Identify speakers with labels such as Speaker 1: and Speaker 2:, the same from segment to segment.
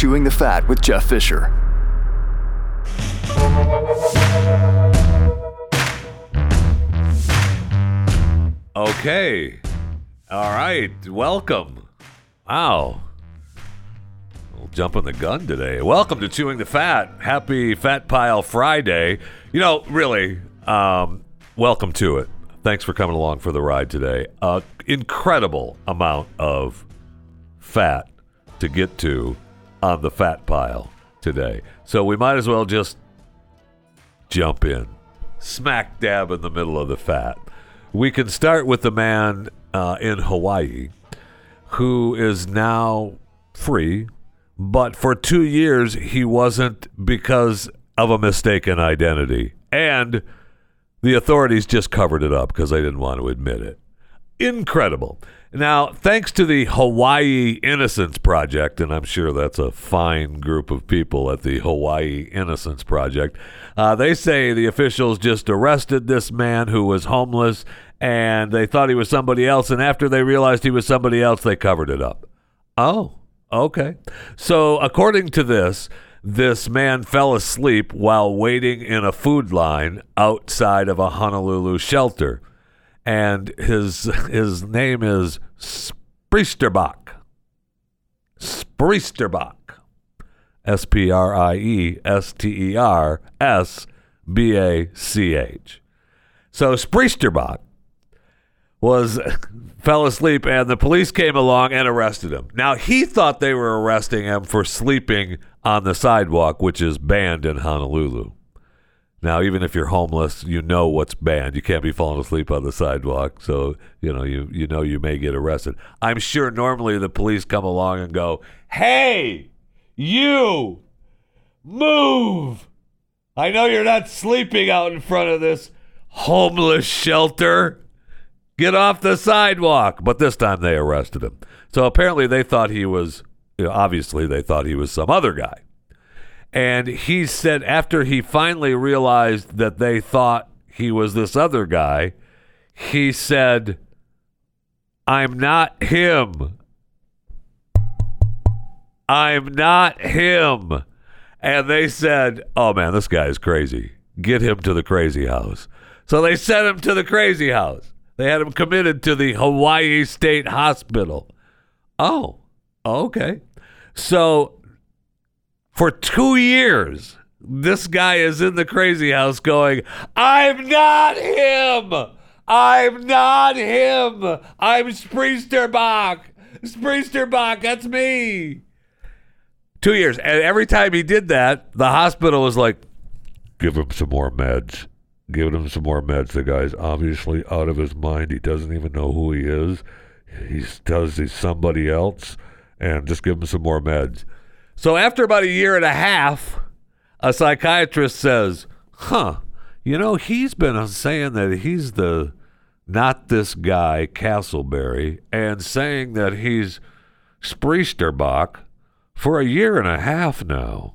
Speaker 1: Chewing the Fat with Jeff Fisher.
Speaker 2: Okay. All right. Welcome. Wow. We'll jump on the gun today. Welcome to Chewing the Fat. Happy Fat Pile Friday. You know, really, um, welcome to it. Thanks for coming along for the ride today. Uh, incredible amount of fat to get to on the fat pile today. So we might as well just jump in, smack dab in the middle of the fat. We can start with the man uh, in Hawaii who is now free, but for two years he wasn't because of a mistaken identity. And the authorities just covered it up because they didn't want to admit it. Incredible. Now, thanks to the Hawaii Innocence Project, and I'm sure that's a fine group of people at the Hawaii Innocence Project, uh, they say the officials just arrested this man who was homeless and they thought he was somebody else. And after they realized he was somebody else, they covered it up. Oh, okay. So, according to this, this man fell asleep while waiting in a food line outside of a Honolulu shelter and his his name is Spriestersbach. Spriestersbach. S P R I E S T E R S B A C H. So Spriestersbach was fell asleep and the police came along and arrested him. Now he thought they were arresting him for sleeping on the sidewalk, which is banned in Honolulu. Now, even if you're homeless, you know what's banned. You can't be falling asleep on the sidewalk, so you know you you know you may get arrested. I'm sure normally the police come along and go, "Hey, you, move! I know you're not sleeping out in front of this homeless shelter. Get off the sidewalk." But this time they arrested him. So apparently they thought he was. You know, obviously, they thought he was some other guy. And he said after he finally realized that they thought he was this other guy, he said, I'm not him. I'm not him. And they said, Oh man, this guy is crazy. Get him to the crazy house. So they sent him to the crazy house. They had him committed to the Hawaii State Hospital. Oh, okay. So for two years, this guy is in the crazy house going, I'm not him. I'm not him. I'm Spriestersbach. Spriestersbach, that's me. Two years. And every time he did that, the hospital was like, give him some more meds. Give him some more meds. The guy's obviously out of his mind. He doesn't even know who he is. He does he's somebody else. And just give him some more meds. So after about a year and a half, a psychiatrist says, "Huh, you know, he's been saying that he's the not this guy Castleberry and saying that he's Spriestersbach for a year and a half now.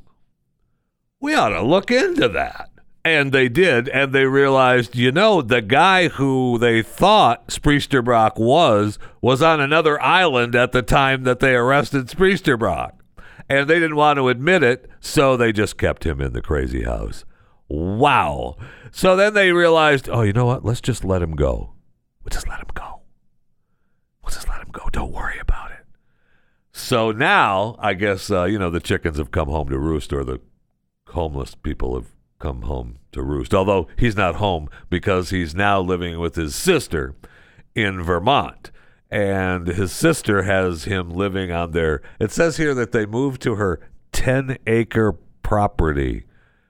Speaker 2: We ought to look into that." And they did, and they realized, you know, the guy who they thought Spriestersbach was was on another island at the time that they arrested Spriestersbach and they didn't want to admit it, so they just kept him in the crazy house. Wow. So then they realized, oh, you know what? Let's just let him go. We'll just let him go. We'll just let him go. Don't worry about it. So now, I guess, uh, you know, the chickens have come home to roost, or the homeless people have come home to roost. Although he's not home because he's now living with his sister in Vermont and his sister has him living on their. It says here that they moved to her 10 acre property,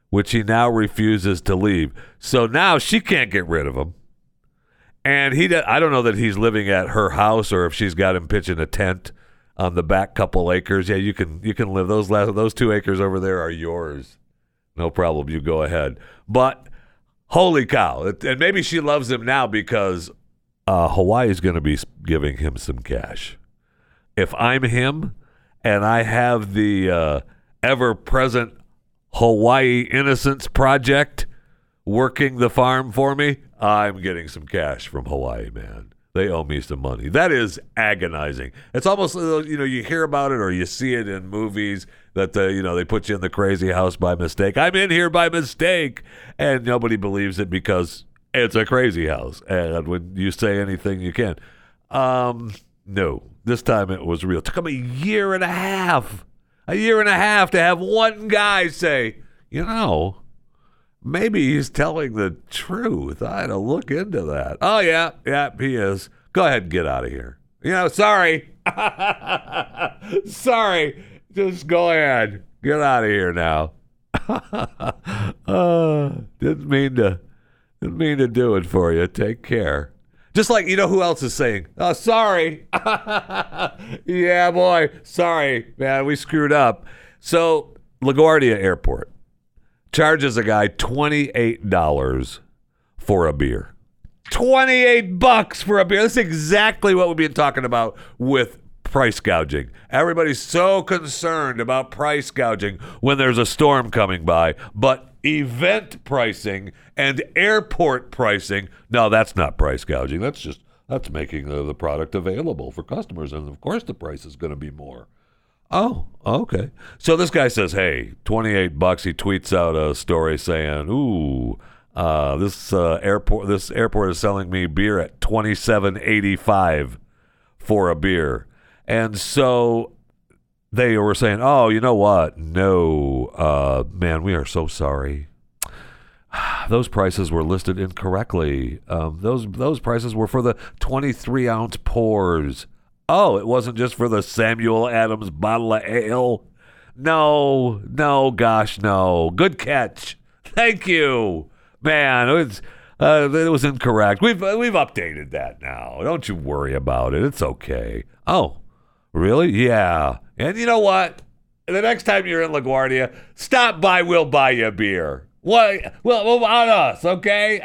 Speaker 2: which he now refuses to leave. So now she can't get rid of him. And he, I don't know that he's living at her house or if she's got him pitching a tent on the back couple acres. Yeah, you can you can live those last, those two acres over there are yours. No problem. You go ahead. But holy cow! And maybe she loves him now because uh, Hawaii is going to be giving him some cash. If I'm him and I have the uh, ever present Hawaii Innocence Project working the farm for me, I'm getting some cash from Hawaii, man. They owe me some money. That is agonizing. It's almost uh, you know you hear about it or you see it in movies that the you know they put you in the crazy house by mistake. I'm in here by mistake, and nobody believes it because it's a crazy house. And when you say anything, you can. Um, no, this time it was real. It took them a year and a half, a year and a half to have one guy say, you know, maybe he's telling the truth. I had to look into that. Oh, yeah, yeah, he is. Go ahead and get out of here. You know, sorry. sorry. Just go ahead. Get out of here now. uh, didn't mean to didn't mean to do it for you. Take care. Just like you know who else is saying, "Oh, sorry." yeah, boy, sorry, man, we screwed up. So LaGuardia Airport charges a guy $28 for a beer. 28 bucks for a beer. That's exactly what we've been talking about with price gouging. Everybody's so concerned about price gouging when there's a storm coming by, but event pricing and airport pricing, no, that's not price gouging. That's just that's making the, the product available for customers and of course the price is going to be more. Oh, okay. So this guy says, "Hey, twenty-eight bucks." He tweets out a story saying, "Ooh, uh, this uh, airport, this airport is selling me beer at twenty-seven eighty-five for a beer." And so they were saying, "Oh, you know what? No, uh, man, we are so sorry. Those prices were listed incorrectly. Um, those those prices were for the twenty-three ounce pours." Oh, it wasn't just for the Samuel Adams bottle of ale? No, no, gosh, no. Good catch. Thank you. Man, it was, uh, it was incorrect. We've, we've updated that now. Don't you worry about it. It's okay. Oh, really? Yeah. And you know what? The next time you're in LaGuardia, stop by. We'll buy you a beer. What? Well, well, on us, okay?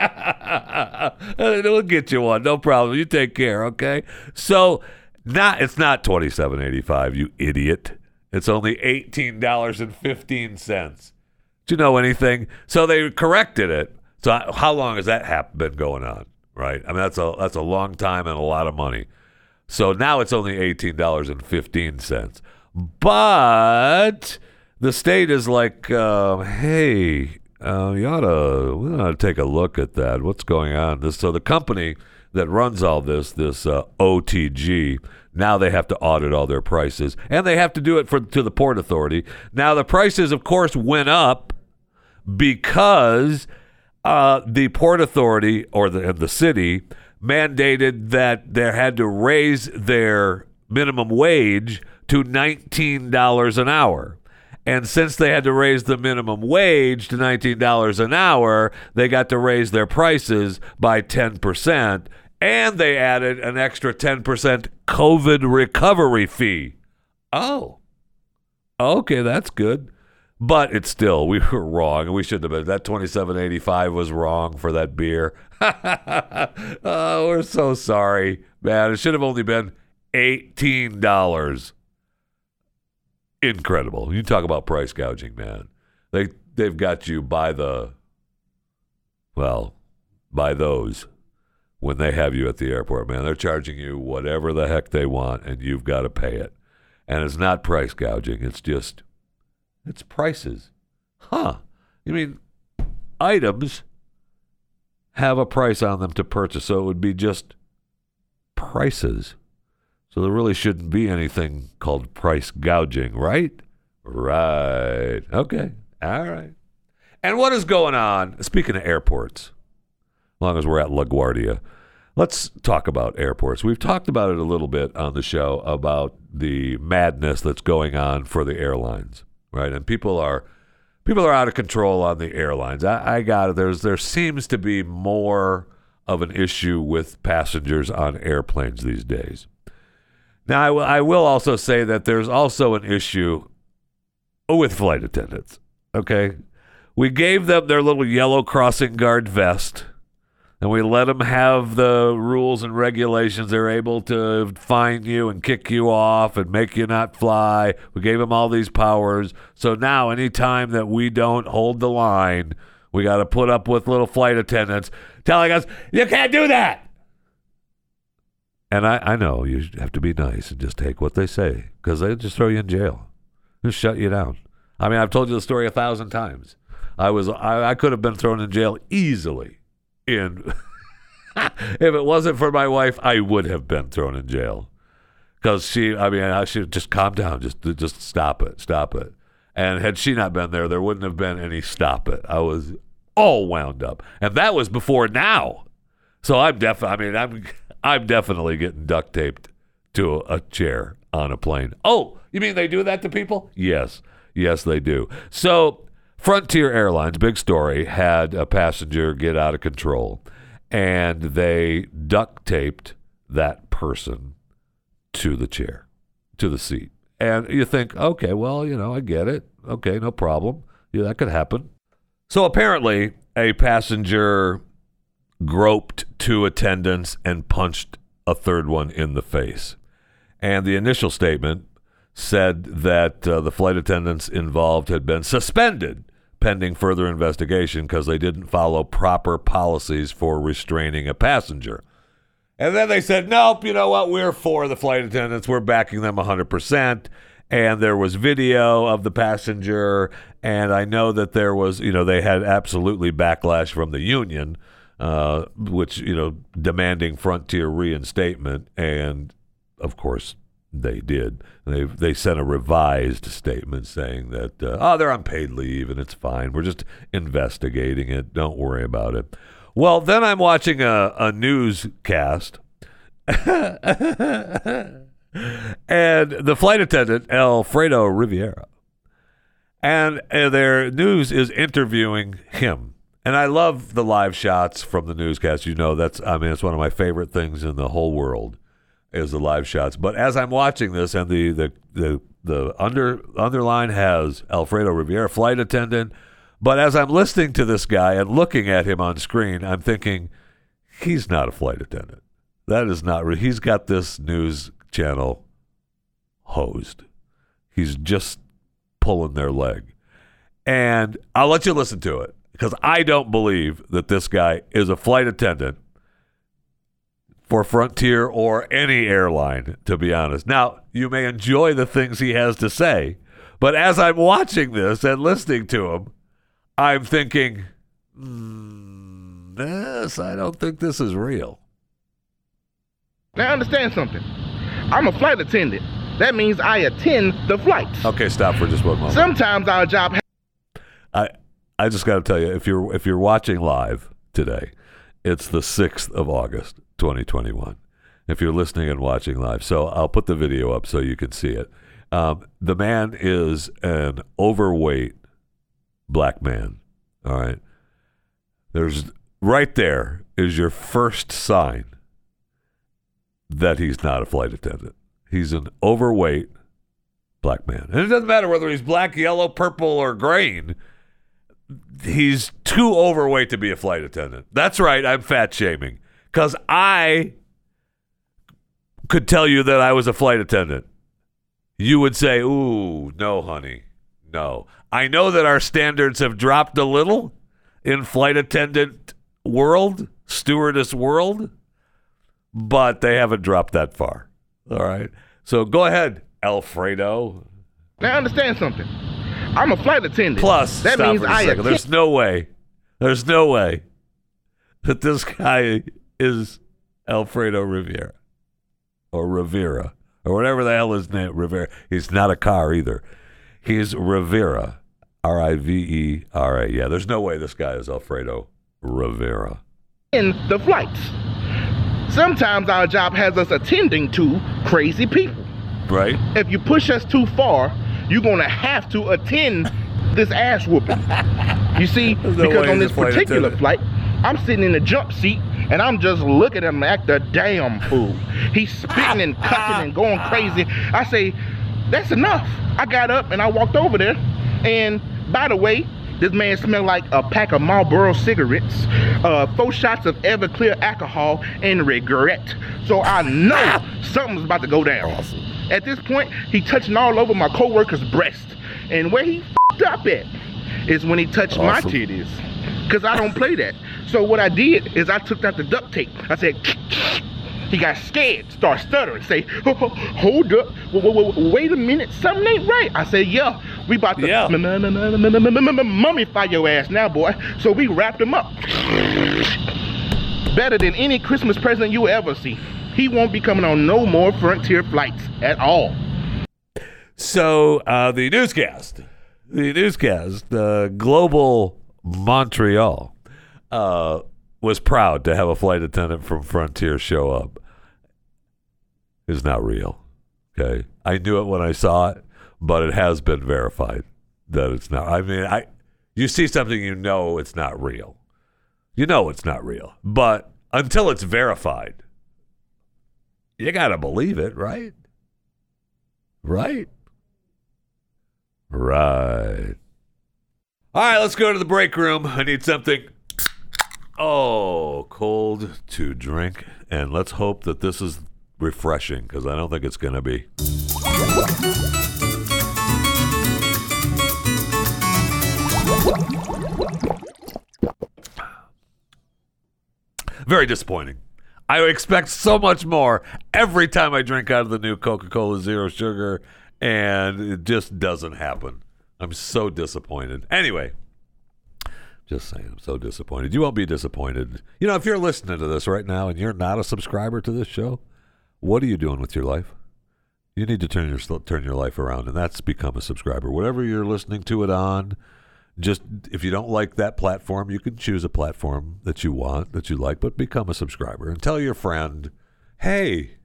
Speaker 2: we'll get you one. No problem. You take care, okay? So, not it's not twenty seven eighty five, you idiot. It's only eighteen dollars and fifteen cents. Do you know anything? So they corrected it. So how long has that been going on? Right. I mean that's a that's a long time and a lot of money. So now it's only eighteen dollars and fifteen cents. But the state is like, uh, hey, uh, you ought to we ought to take a look at that. What's going on? This so the company that runs all this, this uh, OTG, now they have to audit all their prices, and they have to do it for to the port authority. Now the prices, of course, went up because uh, the port authority or the the city mandated that they had to raise their minimum wage to nineteen dollars an hour. And since they had to raise the minimum wage to $19 an hour, they got to raise their prices by 10%. And they added an extra 10% COVID recovery fee. Oh, okay, that's good. But it's still, we were wrong. and We shouldn't have been. That 2785 was wrong for that beer. oh, we're so sorry, man. It should have only been $18 incredible. You talk about price gouging, man. They they've got you by the well, by those when they have you at the airport, man. They're charging you whatever the heck they want and you've got to pay it. And it's not price gouging, it's just it's prices. Huh. You mean items have a price on them to purchase, so it would be just prices. So there really shouldn't be anything called price gouging, right? Right. Okay. All right. And what is going on? Speaking of airports, as long as we're at LaGuardia, let's talk about airports. We've talked about it a little bit on the show about the madness that's going on for the airlines, right? And people are people are out of control on the airlines. I, I got it. There's there seems to be more of an issue with passengers on airplanes these days. Now, I, will also say that there's also an issue with flight attendants. Okay. We gave them their little yellow crossing guard vest and we let them have the rules and regulations. They're able to fine you and kick you off and make you not fly. We gave them all these powers. So now, anytime that we don't hold the line, we got to put up with little flight attendants telling us, you can't do that. And I, I know you have to be nice and just take what they say because they just throw you in jail, just shut you down. I mean, I've told you the story a thousand times. I was I, I could have been thrown in jail easily. In if it wasn't for my wife, I would have been thrown in jail because she. I mean, I should just calm down. Just just stop it, stop it. And had she not been there, there wouldn't have been any stop it. I was all wound up, and that was before now. So I'm def. I mean, I'm I'm definitely getting duct taped to a, a chair on a plane. Oh, you mean they do that to people? Yes, yes, they do. So Frontier Airlines, big story, had a passenger get out of control, and they duct taped that person to the chair, to the seat. And you think, okay, well, you know, I get it. Okay, no problem. Yeah, that could happen. So apparently, a passenger groped two attendants and punched a third one in the face. And the initial statement said that uh, the flight attendants involved had been suspended pending further investigation because they didn't follow proper policies for restraining a passenger. And then they said, nope, you know what? We're for the flight attendants. We're backing them 100%. And there was video of the passenger. And I know that there was, you know, they had absolutely backlash from the union, uh, which, you know, demanding Frontier reinstatement. And of course, they did. They they sent a revised statement saying that uh, oh they're on paid leave and it's fine. We're just investigating it. Don't worry about it. Well, then I'm watching a, a newscast. and the flight attendant, Alfredo Riviera, and uh, their news is interviewing him. And I love the live shots from the newscast. You know, that's, I mean, it's one of my favorite things in the whole world is the live shots. But as I'm watching this, and the the the, the under underline has Alfredo Riviera, flight attendant. But as I'm listening to this guy and looking at him on screen, I'm thinking he's not a flight attendant. That is not. Re- he's got this news channel hosed. He's just pulling their leg, and I'll let you listen to it because I don't believe that this guy is a flight attendant for Frontier or any airline, to be honest. Now, you may enjoy the things he has to say, but as I'm watching this and listening to him, I'm thinking, mm, this, I don't think this is real.
Speaker 3: Now understand something. I'm a flight attendant. That means I attend the flights.
Speaker 2: Okay, stop for just one moment.
Speaker 3: Sometimes our job
Speaker 2: I I just got to tell you, if you're if you're watching live today, it's the sixth of August, 2021. If you're listening and watching live, so I'll put the video up so you can see it. Um, the man is an overweight black man. All right, there's right there is your first sign that he's not a flight attendant. He's an overweight black man, and it doesn't matter whether he's black, yellow, purple, or green he's too overweight to be a flight attendant. That's right, I'm fat shaming because I could tell you that I was a flight attendant. You would say, "Ooh, no, honey, no." I know that our standards have dropped a little in flight attendant world, stewardess world, but they haven't dropped that far. All right, so go ahead, Alfredo.
Speaker 3: Now understand something. I'm a flight attendant.
Speaker 2: Plus,
Speaker 3: that
Speaker 2: stop
Speaker 3: means I attend
Speaker 2: There's no way. There's no way that this guy is Alfredo Rivera or Rivera or whatever the hell his name Rivera. He's not a car either. He's Rivera. R I V E R A. Yeah, there's no way this guy is Alfredo Rivera.
Speaker 3: In the flights. Sometimes our job has us attending to crazy people.
Speaker 2: Right?
Speaker 3: If you push us too far, you're gonna have to attend this ass whooping. You see,
Speaker 2: no
Speaker 3: because on this particular flight, I'm sitting in the jump seat. And I'm just looking at him act a damn fool. He's spitting and cussing and going crazy. I say, that's enough. I got up and I walked over there. And by the way, this man smelled like a pack of Marlboro cigarettes, uh, four shots of Everclear alcohol, and regret. So I know something's about to go down. At this point, he touching all over my coworker's breast. And where he f***ed up at is when he touched my
Speaker 2: Awesome.
Speaker 3: titties. Cause I don't play that. So what I did is I took out the duct tape. I said, he got scared, start stuttering, say, hold up, wait a minute, something ain't right. I said, yeah, we about to mummify your ass now, boy. So we wrapped him up. Better than any Christmas present you ever see. He won't be coming on no more Frontier flights at all.
Speaker 2: So uh, the newscast, the newscast, uh, Global Montreal uh, was proud to have a flight attendant from Frontier show up. It's not real. Okay, I knew it when I saw it, but it has been verified that it's not. I mean, I you see something, you know it's not real. You know it's not real, but until it's verified, you gotta believe it, right? Right. Right. All right, let's go to the break room. I need something oh cold to drink, and let's hope that this is refreshing because I don't think it's going to be. Very disappointing. I expect so much more every time I drink out of the new Coca Cola Zero Sugar, and it just doesn't happen. I'm so disappointed. Anyway, just saying, I'm so disappointed. You won't be disappointed. You know, if you're listening to this right now and you're not a subscriber to this show, what are you doing with your life? You need to turn your turn your life around, and that's become a subscriber. Whatever you're listening to it on, just if you don't like that platform, you can choose a platform that you want, that you like, but become a subscriber and tell your friend, hey,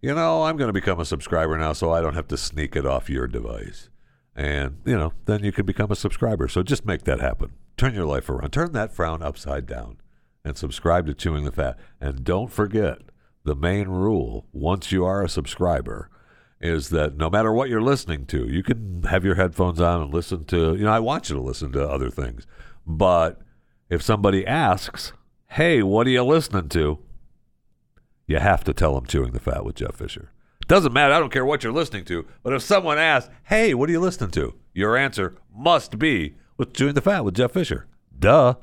Speaker 2: you know, I'm going to become a subscriber now so I don't have to sneak it off your device. And, you know, then you can become a subscriber. So just make that happen. Turn your life around. Turn that frown upside down and subscribe to Chewing the Fat. And don't forget the main rule once you are a subscriber is that no matter what you're listening to, you can have your headphones on and listen to, you know, I want you to listen to other things. But if somebody asks, hey, what are you listening to? You have to tell them Chewing the Fat with Jeff Fisher. Doesn't matter. I don't care what you're listening to. But if someone asks, hey, what are you listening to? Your answer must be with Chewing the Fat with Jeff Fisher. Duh.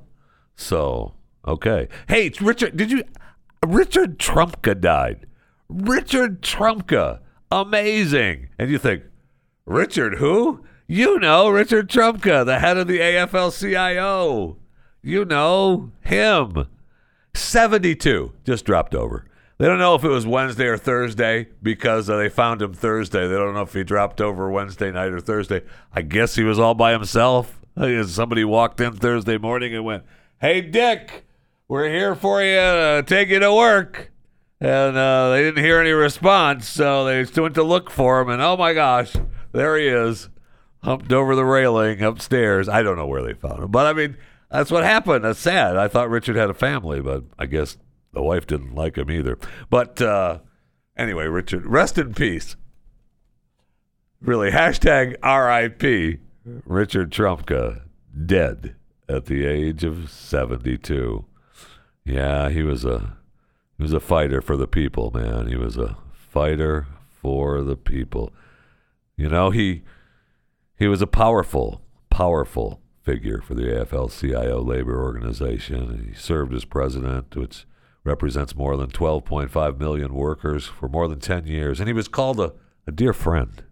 Speaker 2: So, okay. Hey, Richard, did you. Richard Trumka died. Richard Trumka. Amazing. And you think, Richard who? You know, Richard Trumka, the head of the AFL CIO. You know him. 72 just dropped over. They don't know if it was Wednesday or Thursday because uh, they found him Thursday. They don't know if he dropped over Wednesday night or Thursday. I guess he was all by himself. Uh, Somebody walked in Thursday morning and went, Hey, Dick, we're here for you to take you to work. And uh, they didn't hear any response, so they went to look for him. And oh my gosh, there he is, humped over the railing upstairs. I don't know where they found him, but I mean, that's what happened. That's sad. I thought Richard had a family, but I guess the wife didn't like him either. But uh, anyway, Richard, rest in peace. Really, hashtag RIP Richard Trumka, dead at the age of 72. Yeah, he was a he was a fighter for the people, man. He was a fighter for the people. You know, he he was a powerful, powerful figure for the AFL-CIO labor organization. He served as president, which represents more than 12.5 million workers for more than 10 years, and he was called a, a dear friend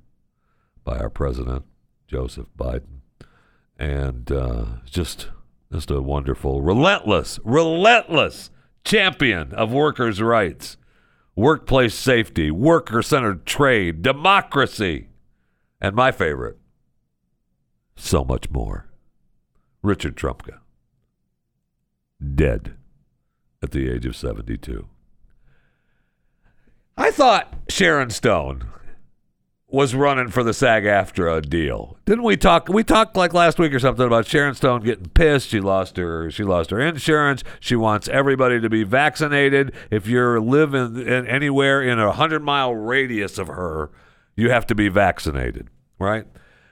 Speaker 2: by our president, Joseph Biden, and uh, just just a wonderful, relentless, relentless champion of workers' rights, workplace safety, worker-centered trade, democracy, and my favorite, so much more. Richard Trumka, dead at the age of 72. I thought Sharon Stone was running for the SAG-AFTRA deal. Didn't we talk? We talked like last week or something about Sharon Stone getting pissed. She lost her. She lost her insurance. She wants everybody to be vaccinated. If you're living in anywhere in a hundred mile radius of her, you have to be vaccinated, right?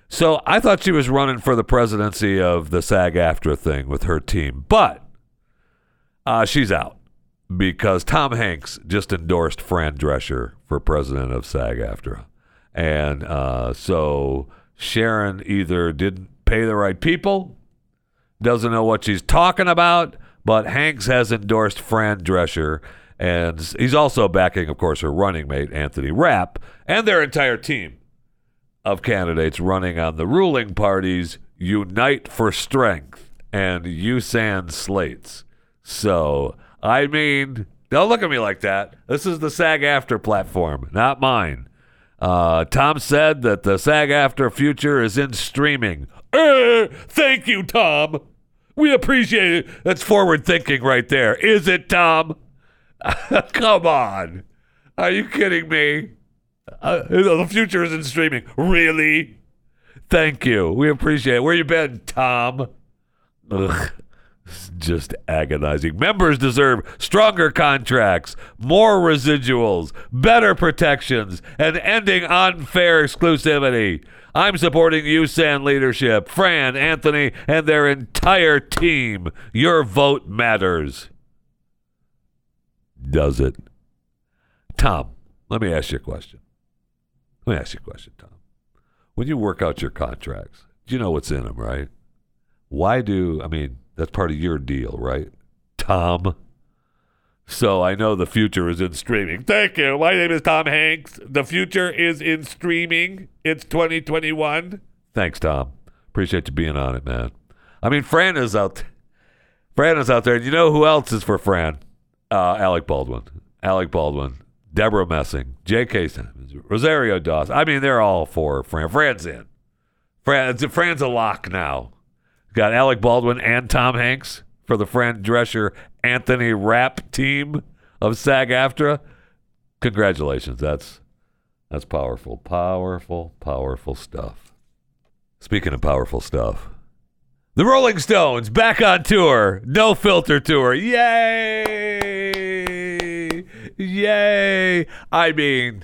Speaker 2: So I thought she was running for the presidency of the SAG-AFTRA thing with her team, but uh, she's out because Tom Hanks just endorsed Fran Drescher for president of SAG-AFTRA. And uh, so Sharon either didn't pay the right people, doesn't know what she's talking about, but Hanks has endorsed Fran Drescher. And he's also backing, of course, her running mate, Anthony Rapp, and their entire team of candidates running on the ruling party's Unite for Strength and USAN slates. So, I mean, don't look at me like that. This is the SAG-AFTRA platform, not mine. Uh, Tom said that the SAG-AFTRA future is in streaming. Eh, thank you, Tom. We appreciate it. That's forward thinking right there. Is it, Tom? Come on. Are you kidding me? Uh, the future is in streaming. Really? Thank you. We appreciate it. Where you been, Tom? Ugh. Just agonizing. Members deserve stronger contracts, more residuals, better protections, and ending unfair exclusivity. I'm supporting USAN leadership, Fran, Anthony, and their entire team. Your vote matters. Does it? Tom, let me ask you a question. Let me ask you a question, Tom. When you work out your contracts, do you know what's in them, right? Why do, I mean, that's part of your deal, right? Tom. So I know the future is in streaming. Thank you. My name is Tom Hanks. The future is in streaming. It's 2021. Thanks, Tom. Appreciate you being on it, man. I mean, Fran is out. Fran is out there. And you know who else is for Fran? Uh, Alec Baldwin. Alec Baldwin. Debra Messing. J.K. Simmons. Rosario Dawson. I mean, they're all for Fran. Fran's in. Fran, Fran's a lock now. Got Alec Baldwin and Tom Hanks for the Fran Drescher Anthony Rapp team of SAG-AFTRA. Congratulations. That's that's powerful, powerful, powerful stuff. Speaking of powerful stuff, the Rolling Stones back on tour, no filter tour. Yay! Yay! I mean,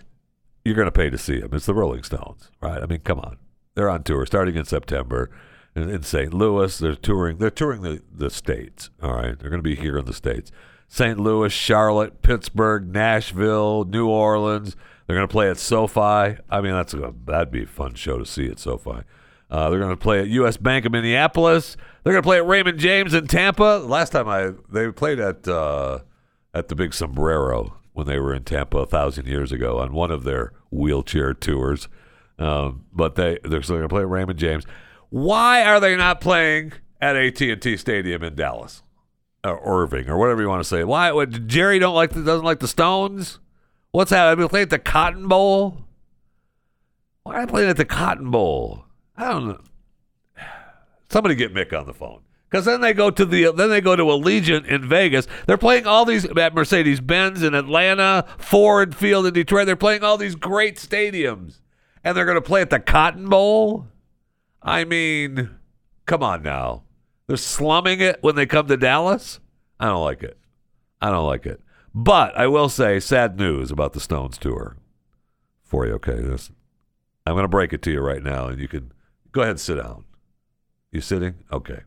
Speaker 2: you're going to pay to see them. It's the Rolling Stones, right? I mean, come on. They're on tour starting in September in, St. Louis. They're touring. They're touring the, the states. All right, they're going to be here in the states. St. Louis, Charlotte, Pittsburgh, Nashville, New Orleans. They're going to play at SoFi. I mean, that's a, that'd be a fun show to see at SoFi. Uh, they're going to play at U.S. Bank of Minneapolis. They're going to play at Raymond James in Tampa. Last time I they played at uh, at the Big Sombrero when they were in Tampa a thousand years ago on one of their wheelchair tours. Um, but they they're going to play at Raymond James. Why are they not playing at AT&T Stadium in Dallas or Irving or whatever you want to say? Why would Jerry don't like the, doesn't like the Stones? What's that? I mean, playing at the Cotton Bowl. Why are they playing at the Cotton Bowl? I don't know. Somebody get Mick on the phone. Because then they go to the then they go to Allegiant in Vegas. They're playing all these at Mercedes Benz in Atlanta, Ford Field in Detroit. They're playing all these great stadiums, and they're going to play at the Cotton Bowl. I mean, come on now. They're slumming it when they come to Dallas. I don't like it. I don't like it. But I will say, sad news about the Stones tour for you. Okay, I'm going to break it to you right now, and you can go ahead and sit down. You sitting? Okay.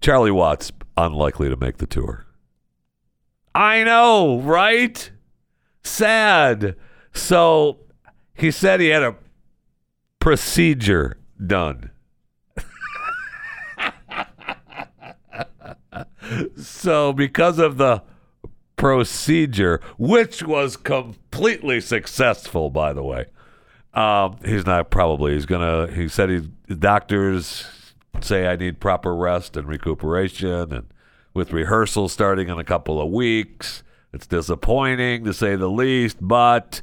Speaker 2: Charlie Watts unlikely to make the tour. I know, right? Sad. So he said he had a procedure done. so, because of the procedure, which was completely successful, by the way, um, he's not probably. He's gonna. He said he doctors say I need proper rest and recuperation, and with rehearsals starting in a couple of weeks. It's disappointing to say the least, but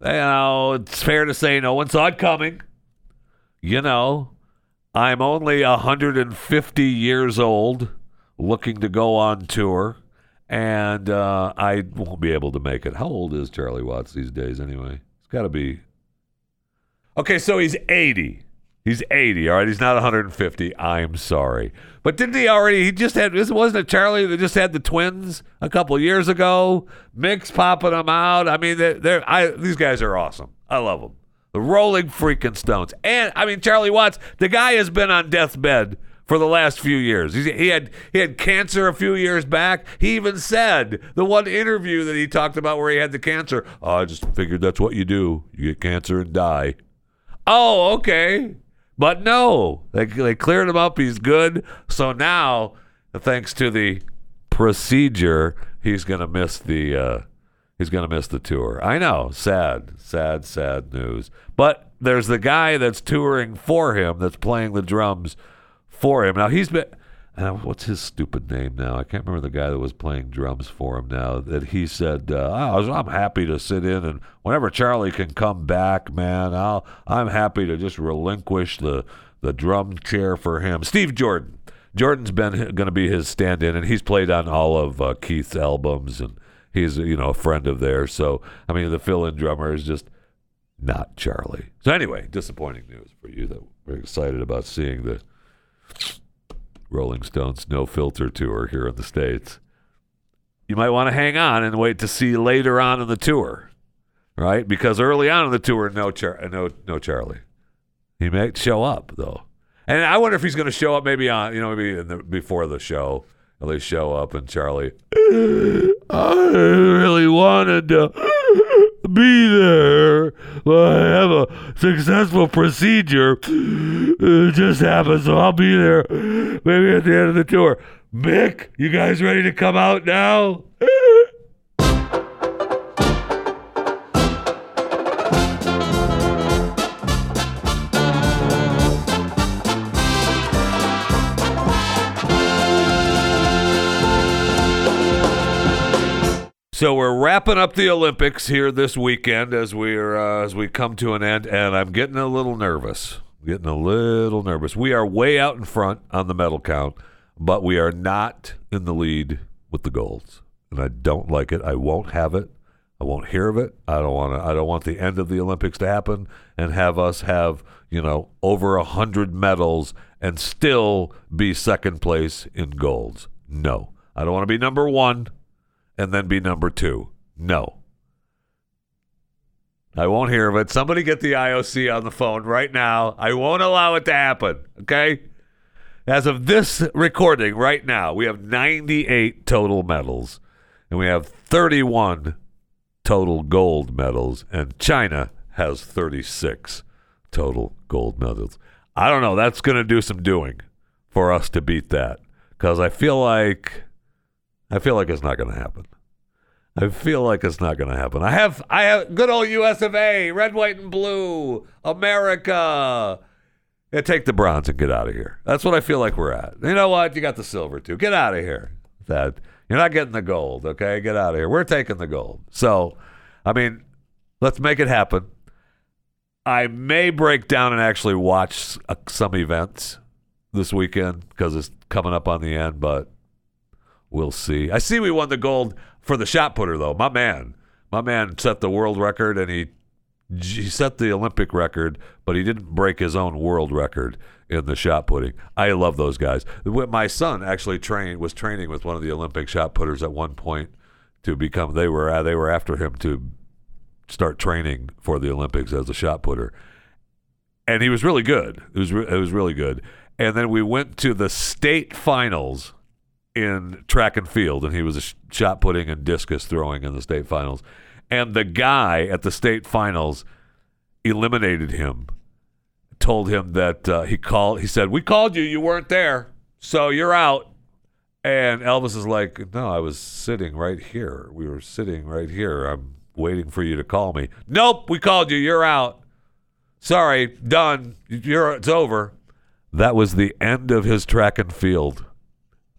Speaker 2: you know it's fair to say no one saw it coming you know, I'm only 150 years old, looking to go on tour, and uh, I won't be able to make it. How old is Charlie Watts these days, anyway? It's got to be. Okay, so he's 80. He's 80, all right? He's not 150. I'm sorry. But didn't he already? He just had, this wasn't it Charlie that just had the twins a couple years ago? Mick's popping them out. I mean, they're, they're I, these guys are awesome. I love them. The Rolling freaking Stones. And, I mean, Charlie Watts, the guy has been on deathbed for the last few years. He, he had he had cancer a few years back. He even said the one interview that he talked about where he had the cancer. Oh, I just figured that's what you do. You get cancer and die. Oh, okay. But no, they, they cleared him up. He's good. So now, thanks to the procedure, he's gonna miss the uh, he's gonna miss the tour. I know, sad, sad, sad news. But there's the guy that's touring for him, that's playing the drums for him. Now he's been. Uh, what's his stupid name now? I can't remember the guy that was playing drums for him now. That he said, uh, was, "I'm happy to sit in, and whenever Charlie can come back, man, I'll I'm happy to just relinquish the the drum chair for him." Steve Jordan. Jordan's been going to be his stand-in, and he's played on all of uh, Keith's albums, and he's you know a friend of theirs. So I mean, the fill-in drummer is just not Charlie. So anyway, disappointing news for you that we're excited about seeing the Rolling Stones No Filter tour here in the States. You might want to hang on and wait to see later on in the tour, right? Because early on in the tour, no, Char- no, no Charlie. He might show up though, and I wonder if he's going to show up maybe on, you know, maybe the, before the show. They show up and Charlie, I really wanted to be there. But I have a successful procedure. It just happened, so I'll be there maybe at the end of the tour. Mick, you guys ready to come out now? So we're wrapping up the Olympics here this weekend as we're uh, as we come to an end, and I'm getting a little nervous. I'm Getting a little nervous. We are way out in front on the medal count, but we are not in the lead with the golds, and I don't like it. I won't have it. I won't hear of it. I don't want to. I don't want the end of the Olympics to happen and have us have you know over a hundred medals and still be second place in golds. No, I don't want to be number one and then be number two. No. I won't hear of it. Somebody get the IOC on the phone right now. I won't allow it to happen. Okay? As of this recording right now, we have 98 total medals and we have 31 total gold medals, and China has 36 total gold medals. I don't know. That's going to do some doing for us to beat that because I feel like I feel like it's not going to happen. I feel like it's not going to happen. I have, I have good old U.S. of A. Red, white, and blue, America. Yeah, take the bronze and get out of here. That's what I feel like we're at. You know what? You got the silver too. Get out of here. That you're not getting the gold. Okay, get out of here. We're taking the gold. So, I mean, let's make it happen. I may break down and actually watch uh, some events this weekend because it's coming up on the end, but we'll see. I see we won the gold for the shot putter though. My man, my man set the world record and he he set the Olympic record, but he didn't break his own world record in the shot putting. I love those guys. My son actually trained was training with one of the Olympic shot putters at one point to become. They were uh, they were after him to start training for the Olympics as a shot putter, and he was really good. It was re- it was really good. And then we went to the state finals in track and field, and he was a sh- shot putting and discus throwing in the state finals. And the guy at the state finals eliminated him, told him that uh, he called. He said, "We called you. You weren't there, so you're out." And Elvis is like, "No, I was sitting right here. We were sitting right here. I'm waiting for you to call me." Nope, we called you. You're out. Sorry, done. You're it's over. That was the end of his track and field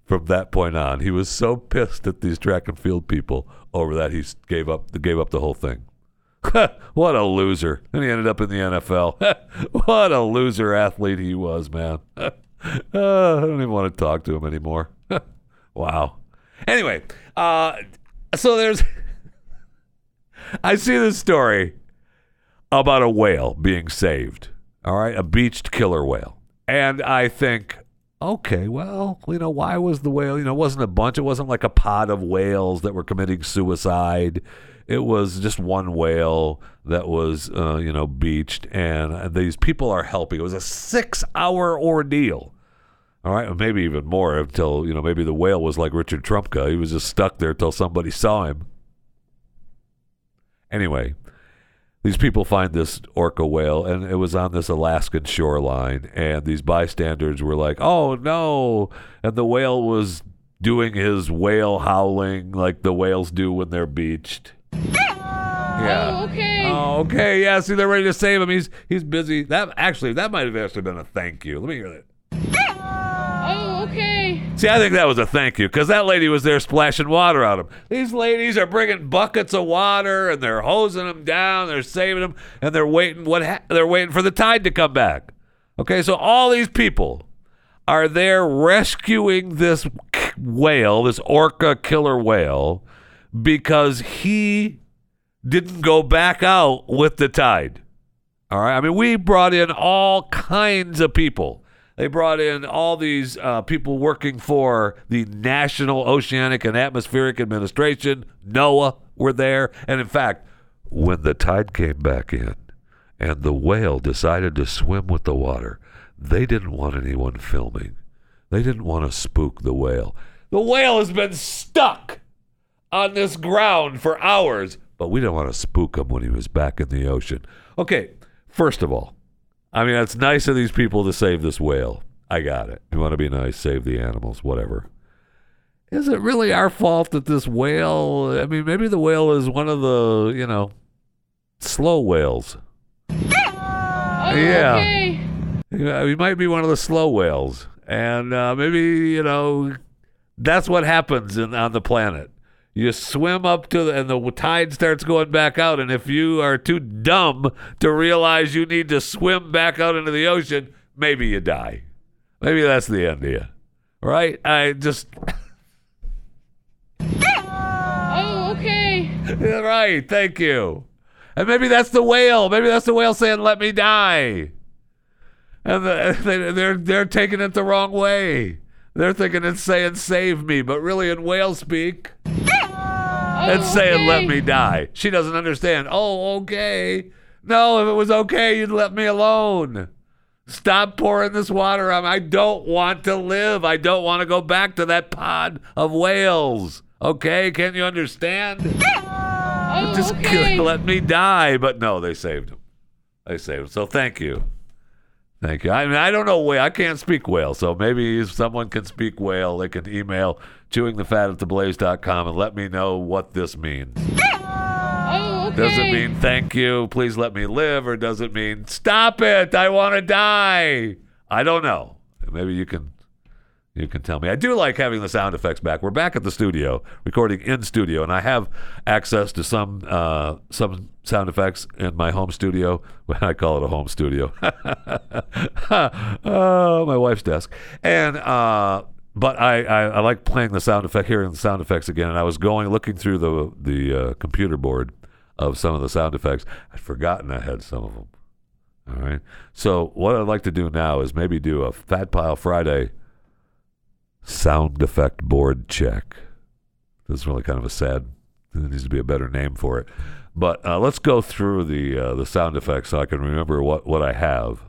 Speaker 2: from that point on. He was so pissed at these track and field people over that he gave up gave up the whole thing. what a loser. And he ended up in the NFL. what a loser athlete he was, man. uh, I don't even want to talk to him anymore. wow. Anyway, uh, so there's I see this story about a whale being saved. All right, a beached killer whale. And I think, okay, well, you know, why was the whale, you know, it wasn't a bunch, it wasn't like a pod of whales that were committing suicide. It was just one whale that was, uh, you know, beached, and these people are helping. It was a six hour ordeal. All right, maybe even more until, you know, maybe the whale was like Richard Trumka. He was just stuck there till somebody saw him. Anyway, these people find this orca whale, and it was on this Alaskan shoreline, and these bystanders were like, "Oh no!" And the whale was doing his whale howling like the whales do when they're beached. Yeah.
Speaker 4: Oh, okay.
Speaker 2: Oh, okay. Yeah. See, they're ready to save him. He's he's busy. That actually, that might have actually been a thank you. Let me hear that. See, I think that was a thank you because that lady was there splashing water on him. These ladies are bringing buckets of water and they're hosing them down, they're saving them, and they're waiting. What ha- they're waiting for the tide to come back. Okay, so all these people are there rescuing this whale, this orca killer whale, because he didn't go back out with the tide. All right. I mean, we brought in all kinds of people. They brought in all these uh, people working for the National Oceanic and Atmospheric Administration. NOAA were there. And in fact, when the tide came back in and the whale decided to swim with the water, they didn't want anyone filming. They didn't want to spook the whale. The whale has been stuck on this ground for hours, but we didn't want to spook him when he was back in the ocean. Okay, first of all, I mean, it's nice of these people to save this whale. I got it. You want to be nice, save the animals, whatever. Is it really our fault that this whale? I mean, maybe the whale is one of the, you know, slow whales.
Speaker 4: Oh,
Speaker 2: Yeah.
Speaker 4: okay.
Speaker 2: Yeah, he might be one of the slow whales, and uh, maybe you know that's what happens in, on the planet. You swim up to the, and the tide starts going back out, and if you are too dumb to realize you need to swim back out into the ocean, maybe you die. Maybe that's the end of you, right? I just
Speaker 4: Oh, okay.
Speaker 2: Right. Thank you. And maybe that's the whale. Maybe that's the whale saying, "Let me die." And the, they, they're they're taking it the wrong way. They're thinking it's saying "save me," but really in whale speak,
Speaker 4: Oh,
Speaker 2: it's saying "let me die." She doesn't understand. Oh, okay. No, if it was okay, you'd let me alone. Stop pouring this water on. me. I don't want to live. I don't want to go back to that pod of whales. Okay, can you understand?
Speaker 4: Oh,
Speaker 2: just
Speaker 4: okay.
Speaker 2: let me die. But no, they saved him. They saved him. So thank you. Thank you. I mean, I don't know whale. I can't speak whale. So maybe if someone can speak whale, they can email chewingthefat at theblaze.com and let me know what this means.
Speaker 4: Oh, okay.
Speaker 2: Does it mean thank you, please let me live, or does it mean stop it, I want to die? I don't know. Maybe you can you can tell me. I do like having the sound effects back. We're back at the studio, recording in studio, and I have access to some uh, some sound effects in my home studio. Well, I call it a home studio. oh, my wife's desk, and uh, but I, I I like playing the sound effect, hearing the sound effects again. And I was going looking through the the uh, computer board of some of the sound effects. I'd forgotten I had some of them. All right. So what I'd like to do now is maybe do a Fat Pile Friday sound effect board check. This is really kind of a sad. There needs to be a better name for it. But uh, let's go through the uh, the sound effects so I can remember what what I have.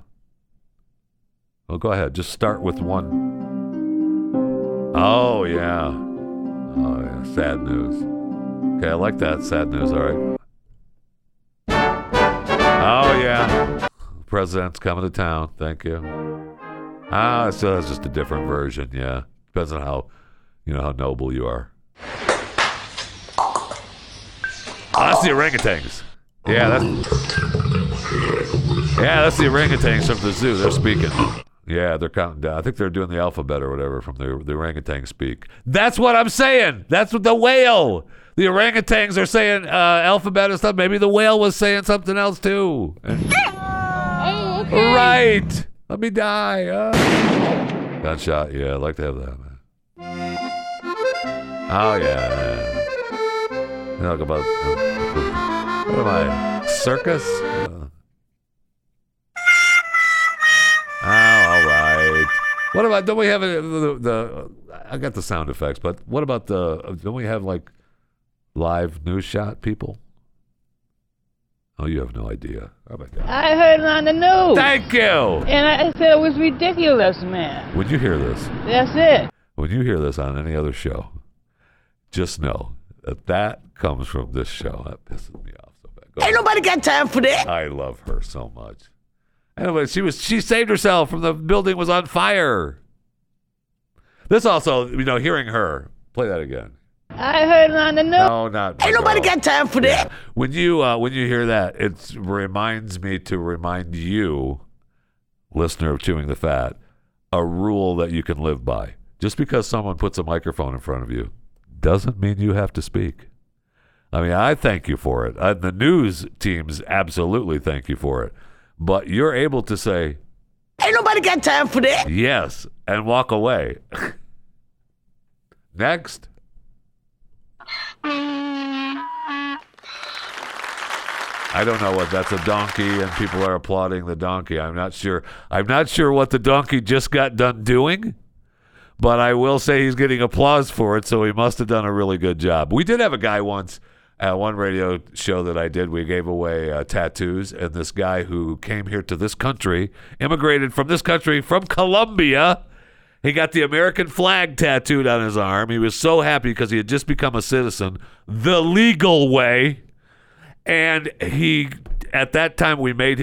Speaker 2: Well, go ahead. Just start with one. Oh yeah. Oh yeah. Sad news. Okay, I like that. Sad news. All right. Oh yeah. President's coming to town. Thank you. Ah, so that's just a different version. Yeah, depends on how, you know, how noble you are. Oh, that's the orangutans. Yeah, that's yeah, that's the orangutans from the zoo. They're speaking. Yeah, they're counting down. I think they're doing the alphabet or whatever from the the orangutan speak. That's what I'm saying. That's what the whale. The orangutans are saying uh, alphabet and stuff. Maybe the whale was saying something else too.
Speaker 4: Oh, okay.
Speaker 2: Right. Let me die. Uh. Gunshot. Yeah, I'd like to have that, man. Oh, yeah. Talk about. what am I? Circus? What about? Don't we have a, the, the? I got the sound effects, but what about the? Don't we have like live news shot people? Oh, you have no idea. Oh my God!
Speaker 4: I heard it on the news.
Speaker 2: Thank you.
Speaker 4: And I said it was ridiculous, man.
Speaker 2: Would you hear this,
Speaker 4: That's it.
Speaker 2: when you hear this on any other show, just know that that comes from this show. That pisses me off so bad. Go
Speaker 5: Ain't nobody got time for that.
Speaker 2: I love her so much. Anyway, she was she saved herself from the building was on fire. This also, you know, hearing her play that again.
Speaker 4: I heard it on the news.
Speaker 2: No, not.
Speaker 5: Ain't nobody got time for that.
Speaker 2: When you uh, when you hear that, it reminds me to remind you, listener of Chewing the Fat, a rule that you can live by. Just because someone puts a microphone in front of you doesn't mean you have to speak. I mean, I thank you for it. Uh, the news teams absolutely thank you for it. But you're able to say
Speaker 5: Ain't nobody got time for that.
Speaker 2: yes and walk away. Next. I don't know what that's a donkey and people are applauding the donkey. I'm not sure. I'm not sure what the donkey just got done doing, but I will say he's getting applause for it, so he must have done a really good job. We did have a guy once at one radio show that I did. We gave away uh, tattoos, and this guy who came here to this country, immigrated from this country from Colombia, he got the American flag tattooed on his arm. He was so happy because he had just become a citizen the legal way. And he, at that time, we made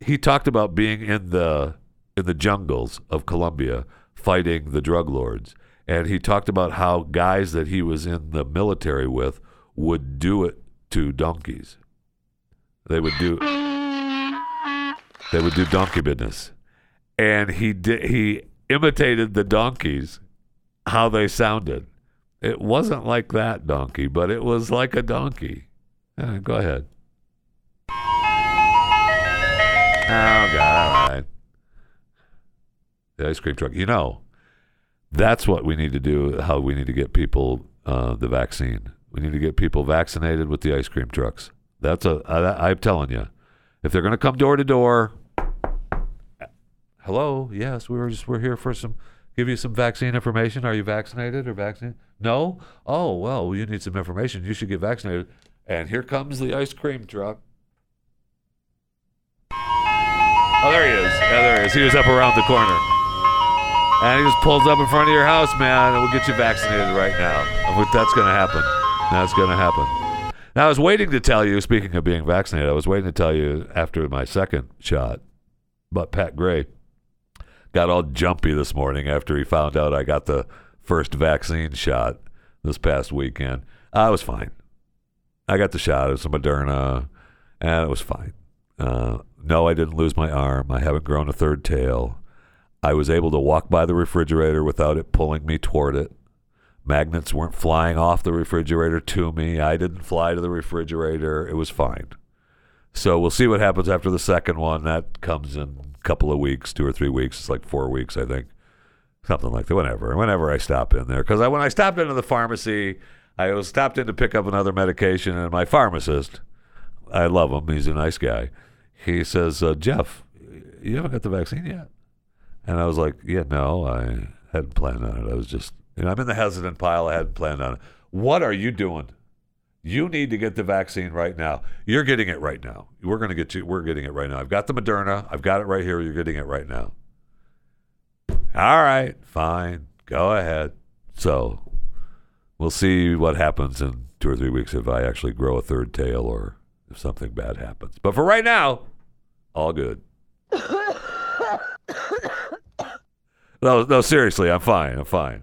Speaker 2: he talked about being in the in the jungles of Colombia fighting the drug lords, and he talked about how guys that he was in the military with would do it to donkeys. They would do. They would do donkey business, and he did. He imitated the donkeys, how they sounded. It wasn't like that donkey, but it was like a donkey. Go ahead. Oh God! All right. The ice cream truck. You know, that's what we need to do. How we need to get people uh, the vaccine. We need to get people vaccinated with the ice cream trucks. That's a. I, I'm telling you, if they're going to come door to door. Hello. Yes, we were just we're here for some. Give you some vaccine information. Are you vaccinated or vaccinated? No. Oh well, you need some information. You should get vaccinated. And here comes the ice cream truck. Oh, there he is. Yeah, there he is. He was up around the corner. And he just pulls up in front of your house, man, and we'll get you vaccinated right now. That's going to happen. That's going to happen. Now, I was waiting to tell you, speaking of being vaccinated, I was waiting to tell you after my second shot, but Pat Gray got all jumpy this morning after he found out I got the first vaccine shot this past weekend. I was fine. I got the shot. It was a Moderna, and it was fine. Uh, no, I didn't lose my arm. I haven't grown a third tail. I was able to walk by the refrigerator without it pulling me toward it. Magnets weren't flying off the refrigerator to me. I didn't fly to the refrigerator. It was fine. So we'll see what happens after the second one. That comes in a couple of weeks, two or three weeks. It's like four weeks, I think. Something like that. Whenever, whenever I stop in there, because when I stopped into the pharmacy, I was stopped in to pick up another medication, and my pharmacist, I love him. He's a nice guy. He says, uh, Jeff, you haven't got the vaccine yet. And I was like, yeah, no, I hadn't planned on it. I was just, you know, I'm in the hesitant pile. I hadn't planned on it. What are you doing? You need to get the vaccine right now. You're getting it right now. We're going to get you. We're getting it right now. I've got the Moderna. I've got it right here. You're getting it right now. All right, fine. Go ahead. So we'll see what happens in two or three weeks if I actually grow a third tail or if something bad happens. But for right now, all good. No, no, seriously, I'm fine. I'm fine.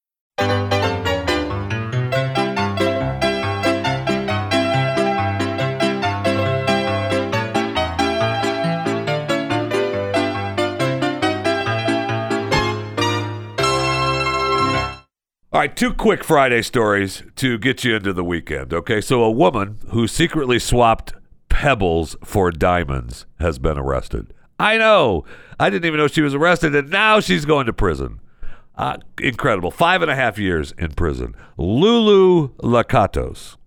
Speaker 2: All right, two quick Friday stories to get you into the weekend. Okay, so a woman who secretly swapped pebbles for diamonds has been arrested. I know. I didn't even know she was arrested, and now she's going to prison. Uh, incredible. Five and a half years in prison. Lulu Lakatos.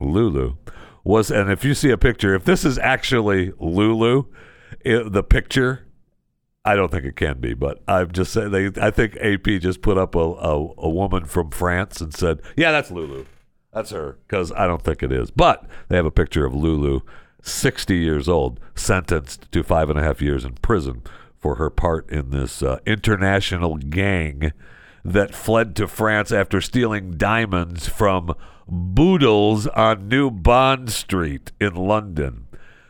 Speaker 2: Lulu was, and if you see a picture, if this is actually Lulu, i the picture, I don't think it can be, but I'm just saying. They, I think AP just put up a, a, a woman from France and said, "Yeah, that's Lulu, that's her," because I don't think it is. But they have a picture of Lulu, 60 years old, sentenced to five and a half years in prison for her part in this uh, international gang that fled to France after stealing diamonds from Boodles on New Bond Street in London.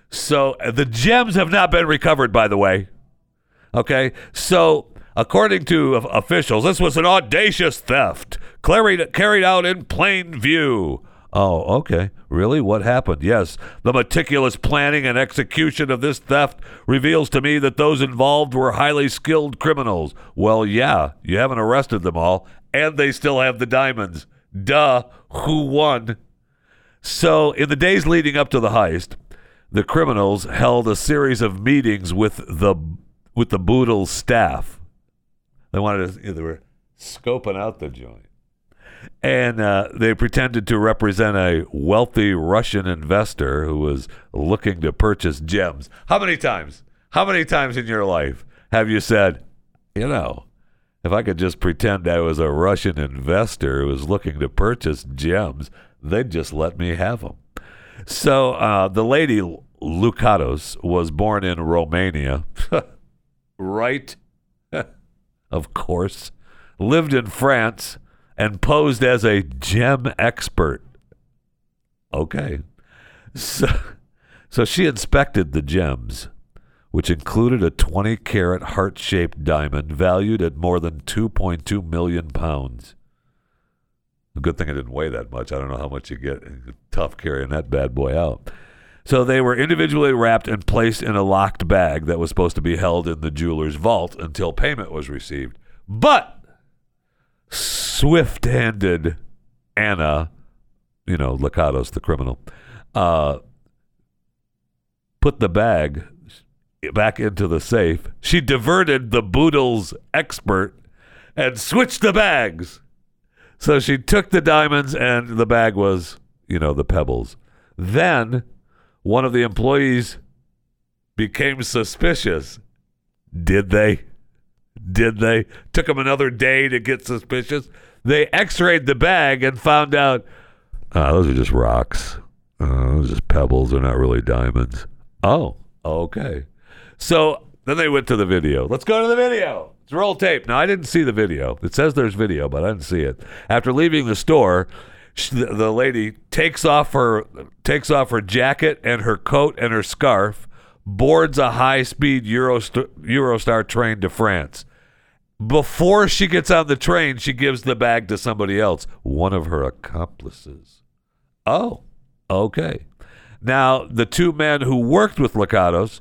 Speaker 2: So uh, the gems have not been recovered, by the way. Okay, so according to officials, this was an audacious theft carried carried out in plain view. Oh, okay. Really? What happened? Yes. The meticulous planning and execution of this theft reveals to me that those involved were highly skilled criminals. Well, yeah, you haven't arrested them all, and they still have the diamonds. Duh. Who won? So, in the days leading up to the heist, the criminals held a series of meetings with the with the Boodle staff. They wanted to, they were scoping out the joint. And uh, they pretended to represent a wealthy Russian investor who was looking to purchase gems. How many times? How many times in your life have you said, you know, if I could just pretend I was a Russian investor who was looking to purchase gems, they'd just let me have them. So uh, the lady Lakatos was born in Romania. right? of course. Lived in France and posed as a gem expert. Okay. So, so she inspected the gems, which included a 20 carat heart shaped diamond valued at more than 2.2 million pounds. Good thing I didn't weigh that much. I don't know how much you get. Tough carrying that bad boy out. So they were individually wrapped and placed in a locked bag that was supposed to be held in the jeweler's vault until payment was received. But swift handed Anna, you know, Lakatos, the criminal, uh, put the bag back into the safe. She diverted the Boodles expert and switched the bags. So she took the diamonds and the bag was, you know, the pebbles. Then one of the employees became suspicious. Did they? Did they? Took them another day to get suspicious. They x rayed the bag and found out oh, those are just rocks. Uh, those are just pebbles. They're not really diamonds. Oh, okay. So then they went to the video. Let's go to the video. It's roll tape. Now, I didn't see the video. It says there's video, but I didn't see it. After leaving the store, she, the, the lady takes off her takes off her jacket and her coat and her scarf, boards a high-speed Eurostar, Eurostar train to France. Before she gets on the train, she gives the bag to somebody else, one of her accomplices. Oh, okay. Now, the two men who worked with Lakatos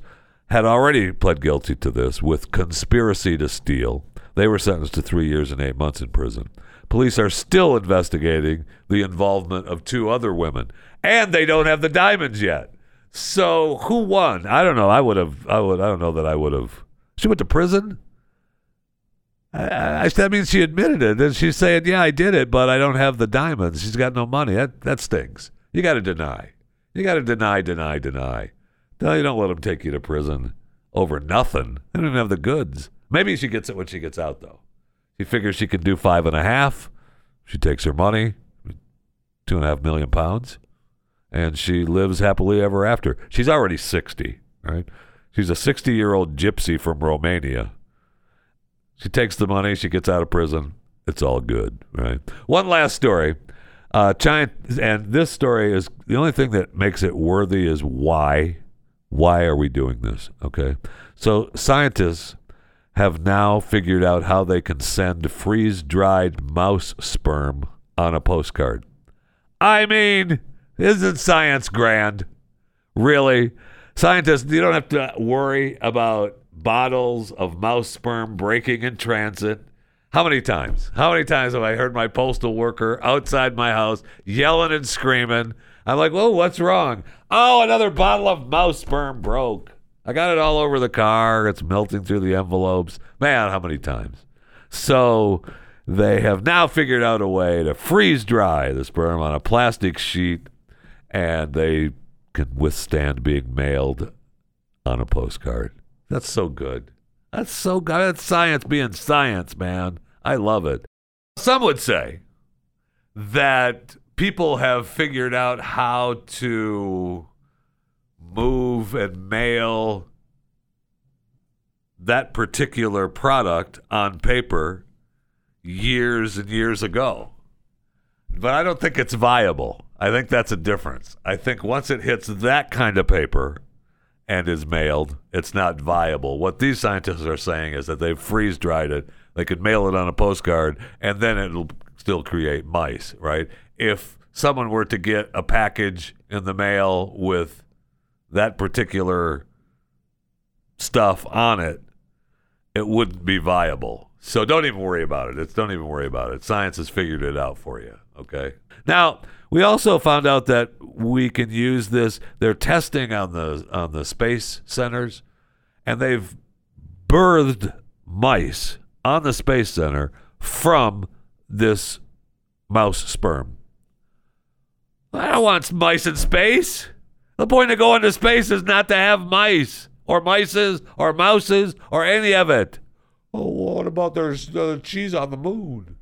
Speaker 2: had already pled guilty to this with conspiracy to steal. They were sentenced to three years and eight months in prison. Police are still investigating the involvement of two other women, and they don't have the diamonds yet. So who won? I don't know. I would have. I would. I don't know that I would have. She went to prison. I, I, that means she admitted it, and she's saying, "Yeah, I did it, but I don't have the diamonds. She's got no money. That that stings. You got to deny. You got to deny, deny, deny. No, you don't let them take you to prison over nothing. They don't even have the goods. Maybe she gets it when she gets out, though. She figures she can do five and a half. She takes her money, two and a half million pounds, and she lives happily ever after. She's already 60, right? She's a 60 year old gypsy from Romania. She takes the money, she gets out of prison. It's all good, right? One last story. Uh, giant, and this story is the only thing that makes it worthy is why. Why are we doing this? Okay. So scientists have now figured out how they can send freeze dried mouse sperm on a postcard. I mean, isn't science grand? Really? Scientists, you don't have to worry about bottles of mouse sperm breaking in transit. How many times? How many times have I heard my postal worker outside my house yelling and screaming? I'm like, whoa, what's wrong? Oh, another bottle of mouse sperm broke. I got it all over the car. It's melting through the envelopes. Man, how many times? So they have now figured out a way to freeze dry the sperm on a plastic sheet, and they can withstand being mailed on a postcard. That's so good. That's so good. That's science being science, man. I love it. Some would say that people have figured out how to move and mail that particular product on paper years and years ago. But I don't think it's viable. I think that's a difference. I think once it hits that kind of paper and is mailed, it's not viable. What these scientists are saying is that they've freeze dried it. They could mail it on a postcard and then it'll still create mice, right? If someone were to get a package in the mail with that particular stuff on it, it wouldn't be viable. So don't even worry about it. It's don't even worry about it. Science has figured it out for you. Okay. Now we also found out that we can use this. They're testing on the on the space centers, and they've birthed mice on the space center from this mouse sperm. I don't want mice in space. The point of going to space is not to have mice or mices or mouses or any of it. Oh, what about there's uh, cheese on the moon?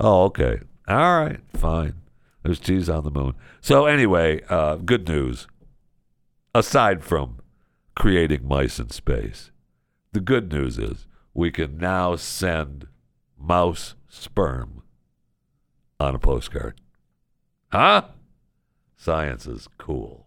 Speaker 2: Oh, okay. All right, fine. There's cheese on the moon. So anyway, uh, good news. Aside from creating mice in space, the good news is we can now send mouse sperm on a postcard. Huh? Science is cool.